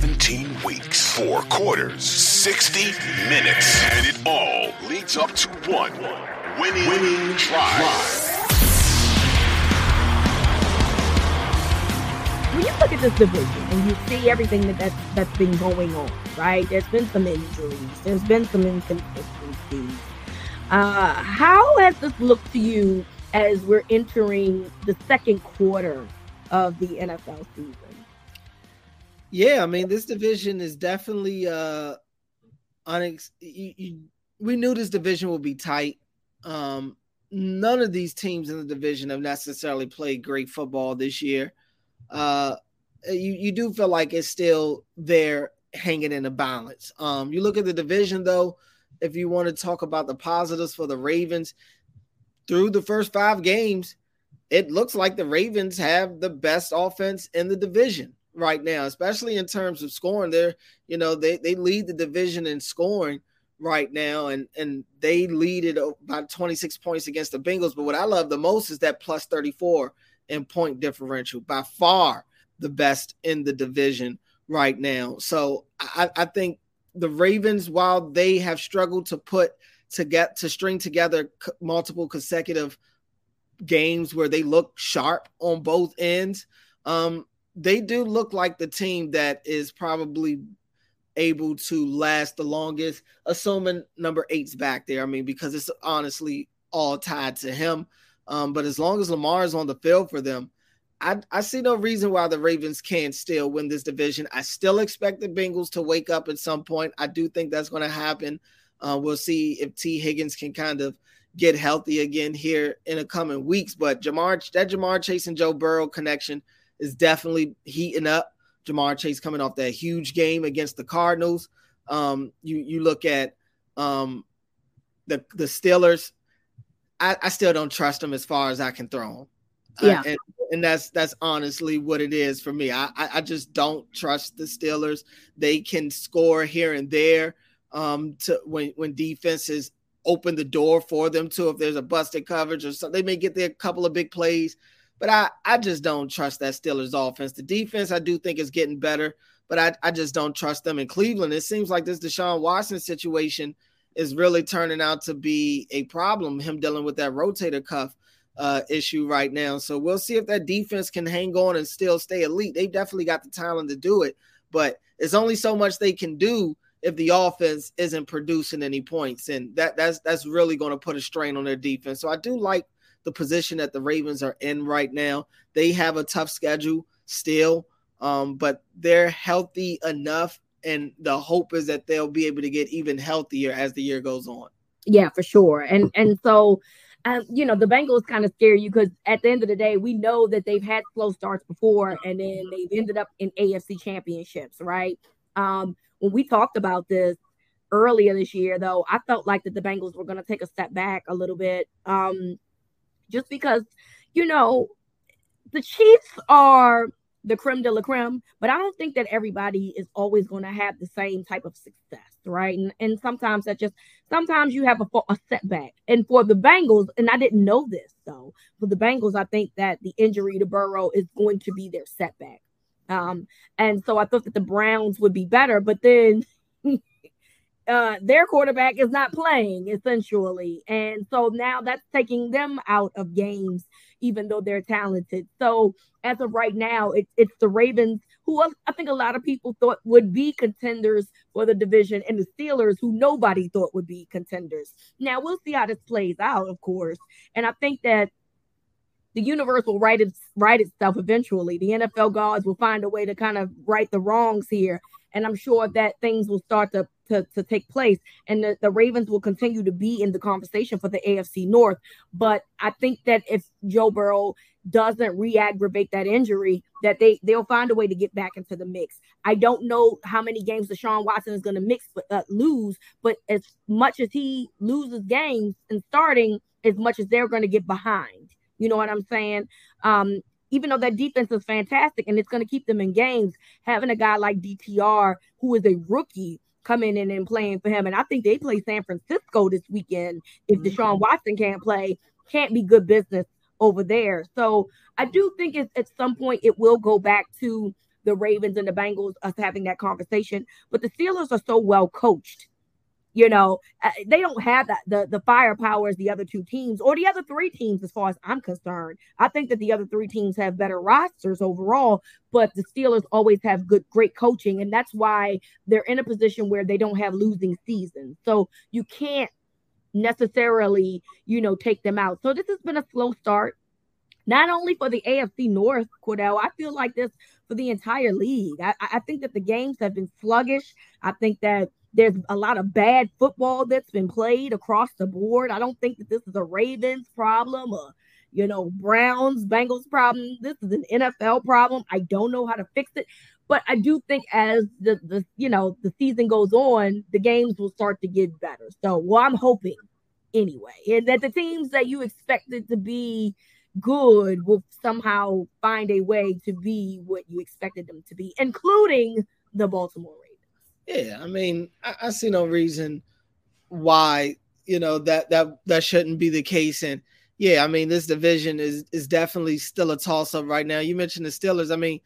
17 weeks, four quarters, 60 minutes, and it all leads up to one winning, winning drive. When you look at this division and you see everything that that's, that's been going on, right? There's been some injuries, there's been some inconsistencies. Uh, how has this looked to you as we're entering the second quarter of the NFL season? Yeah, I mean, this division is definitely uh unex- you, you, we knew this division would be tight. Um none of these teams in the division have necessarily played great football this year. Uh you you do feel like it's still there hanging in the balance. Um you look at the division though, if you want to talk about the positives for the Ravens through the first 5 games, it looks like the Ravens have the best offense in the division right now, especially in terms of scoring. They're, you know, they they lead the division in scoring right now, and and they lead it by 26 points against the Bengals. But what I love the most is that plus 34 in point differential, by far the best in the division right now. So I, I think the Ravens, while they have struggled to put to get to string together multiple consecutive games where they look sharp on both ends, um, they do look like the team that is probably able to last the longest, assuming number eight's back there. I mean, because it's honestly all tied to him. Um, but as long as Lamar is on the field for them, I, I see no reason why the Ravens can't still win this division. I still expect the Bengals to wake up at some point. I do think that's going to happen. Uh, we'll see if Tee Higgins can kind of get healthy again here in the coming weeks. But Ja'Marr, that Ja'Marr Chase and Joe Burrow connection – is definitely heating up. Ja'Marr Chase coming off that huge game against the Cardinals. Um, you you look at um, the the Steelers. I, I, still don't trust them as far as I can throw them. Yeah, uh, and, and that's that's honestly what it is for me. I, I, I just don't trust the Steelers. They can score here and there. Um, to when when defenses open the door for them to if there's a busted coverage or something, they may get there a couple of big plays. But I, I just don't trust that Steelers offense. The defense, I do think is getting better, but I, I just don't trust them in Cleveland. It seems like this Deshaun Watson situation is really turning out to be a problem, him dealing with that rotator cuff uh, issue right now. So we'll see if that defense can hang on and still stay elite. They've definitely got the talent to do it, but it's only so much they can do if the offense isn't producing any points. And that that's that's really going to put a strain on their defense. So I do like the position that the Ravens are in right now. They have a tough schedule still, um, but they're healthy enough, and the hope is that they'll be able to get even healthier as the year goes on. Yeah, for sure. And and so um, you know, the Bengals kind of scare you because at the end of the day, we know that they've had slow starts before and then they've ended up in AFC championships, right? Um, when we talked about this earlier this year, though, I felt like that the Bengals were going to take a step back a little bit. Um, just because, you know, the Chiefs are the creme de la creme, but I don't think that everybody is always going to have the same type of success, right? And, and sometimes that just sometimes you have a, a setback. And for the Bengals, and I didn't know this though, for the Bengals, I think that the injury to Burrow is going to be their setback. Um, and so I thought that the Browns would be better, but then uh, their quarterback is not playing essentially. And so now that's taking them out of games, even though they're talented. So as of right now, it, it's the Ravens, who I think a lot of people thought would be contenders for the division, and the Steelers, who nobody thought would be contenders. Now we'll see how this plays out, of course. And I think that the universe will right, its, right itself eventually. The NFL gods will find a way to kind of right the wrongs here. And I'm sure that things will start to to, to take place. And the, the Ravens will continue to be in the conversation for the AFC North. But I think that if Joe Burrow doesn't re-aggravate that injury, that they they'll find a way to get back into the mix. I don't know how many games Deshaun Watson is going to mix but uh, lose, but as much as he loses games and starting, as much as they're going to get behind. You know what I'm saying? Um, even though that defense is fantastic and it's going to keep them in games, having a guy like DTR who is a rookie coming in and playing for him. And I think they play San Francisco this weekend. If mm-hmm. Deshaun Watson can't play, can't be good business over there. So I do think it's, at some point it will go back to the Ravens and the Bengals us having that conversation. But the Steelers are so well coached. You know, uh, they don't have that the the firepower as the other two teams or the other three teams, as far as I'm concerned. I think that the other three teams have better rosters overall, but the Steelers always have good, great coaching, and that's why they're in a position where they don't have losing seasons. So you can't necessarily, you know, take them out. So this has been a slow start not only for the AFC North, Cordell, I feel like this for the entire league. I, I think that the games have been sluggish. I think that there's a lot of bad football that's been played across the board. I don't think that this is a Ravens problem or, you know, Browns, Bengals problem. This is an NFL problem. I don't know how to fix it. But I do think as the, the you know the season goes on, the games will start to get better. So well, I'm hoping anyway. And that the teams that you expected to be good will somehow find a way to be what you expected them to be, including the Baltimore Ravens. Yeah, I mean, I, I see no reason why you know that that that shouldn't be the case. And yeah, I mean, this division is is definitely still a toss up right now. You mentioned the Steelers. I mean,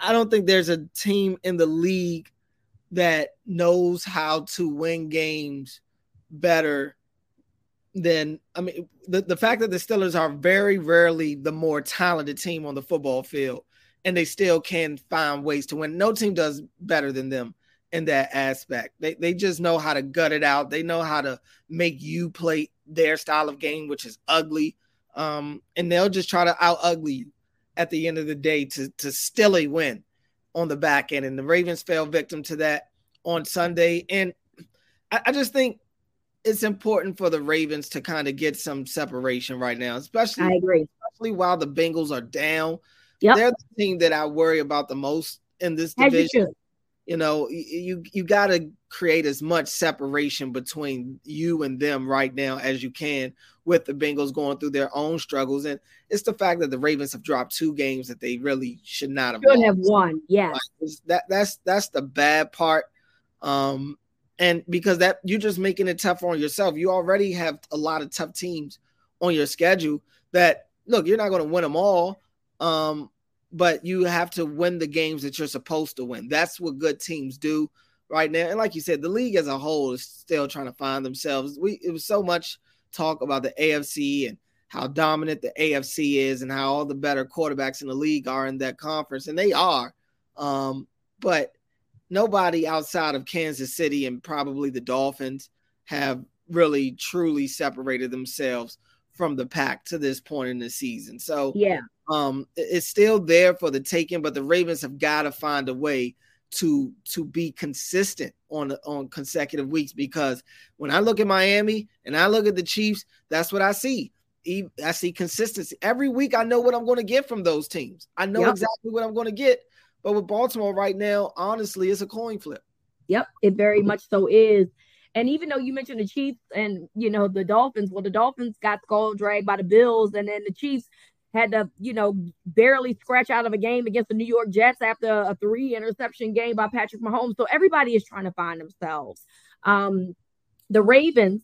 I don't think there's a team in the league that knows how to win games better than I mean the, the fact that the Steelers are very rarely the more talented team on the football field and they still can find ways to win. No team does better than them in that aspect. They they just know how to gut it out. They know how to make you play their style of game, which is ugly. Um, and they'll just try to out ugly you at the end of the day to to still a win on the back end. And the Ravens fell victim to that on Sunday. And I, I just think it's important for the Ravens to kind of get some separation right now, especially I agree. Especially while the Bengals are down. Yep. They're the team that I worry about the most in this division. You, know, you you got to create as much separation between you and them right now as you can with the Bengals going through their own struggles. And it's the fact that the Ravens have dropped two games that they really should not have. Should have won. Yeah. Like, that that's that's the bad part. Um, and because that you're just making it tougher on yourself. You already have a lot of tough teams on your schedule. That look, you're not going to win them all, um, but you have to win the games that you're supposed to win. That's what good teams do right now. And like you said, the league as a whole is still trying to find themselves. We it was so much talk about the AFC and how dominant the AFC is and how all the better quarterbacks in the league are in that conference, and they are. Um, but nobody outside of Kansas City and probably the Dolphins have really truly separated themselves from the pack to this point in the season. So yeah, um, it's still there for the taking, but the Ravens have got to find a way to to be consistent on on consecutive weeks because when I look at Miami and I look at the Chiefs, that's what I see. I see consistency every week. I know what I'm going to get from those teams. I know yep. exactly what I'm going to get but with Baltimore right now, honestly, it's a coin flip. Yep, it very much so is. And even though you mentioned the Chiefs and you know the Dolphins, well, the Dolphins got skull dragged by the Bills, and then the Chiefs had to, you know, barely scratch out of a game against the New York Jets after a three interception game by Patrick Mahomes. So everybody is trying to find themselves. Um, the Ravens,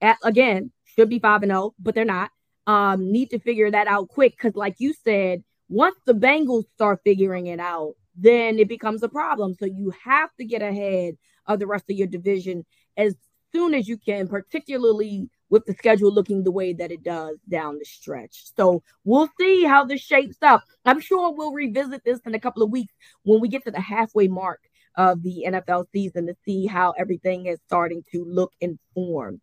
at, again, should be 5 and 0, but they're not. Um, need to figure that out quick because, like you said, once the Bengals start figuring it out, then it becomes a problem. So you have to get ahead of the rest of your division as soon as you can, particularly with the schedule looking the way that it does down the stretch. So we'll see how this shapes up. I'm sure we'll revisit this in a couple of weeks when we get to the halfway mark of the NFL season to see how everything is starting to look and form.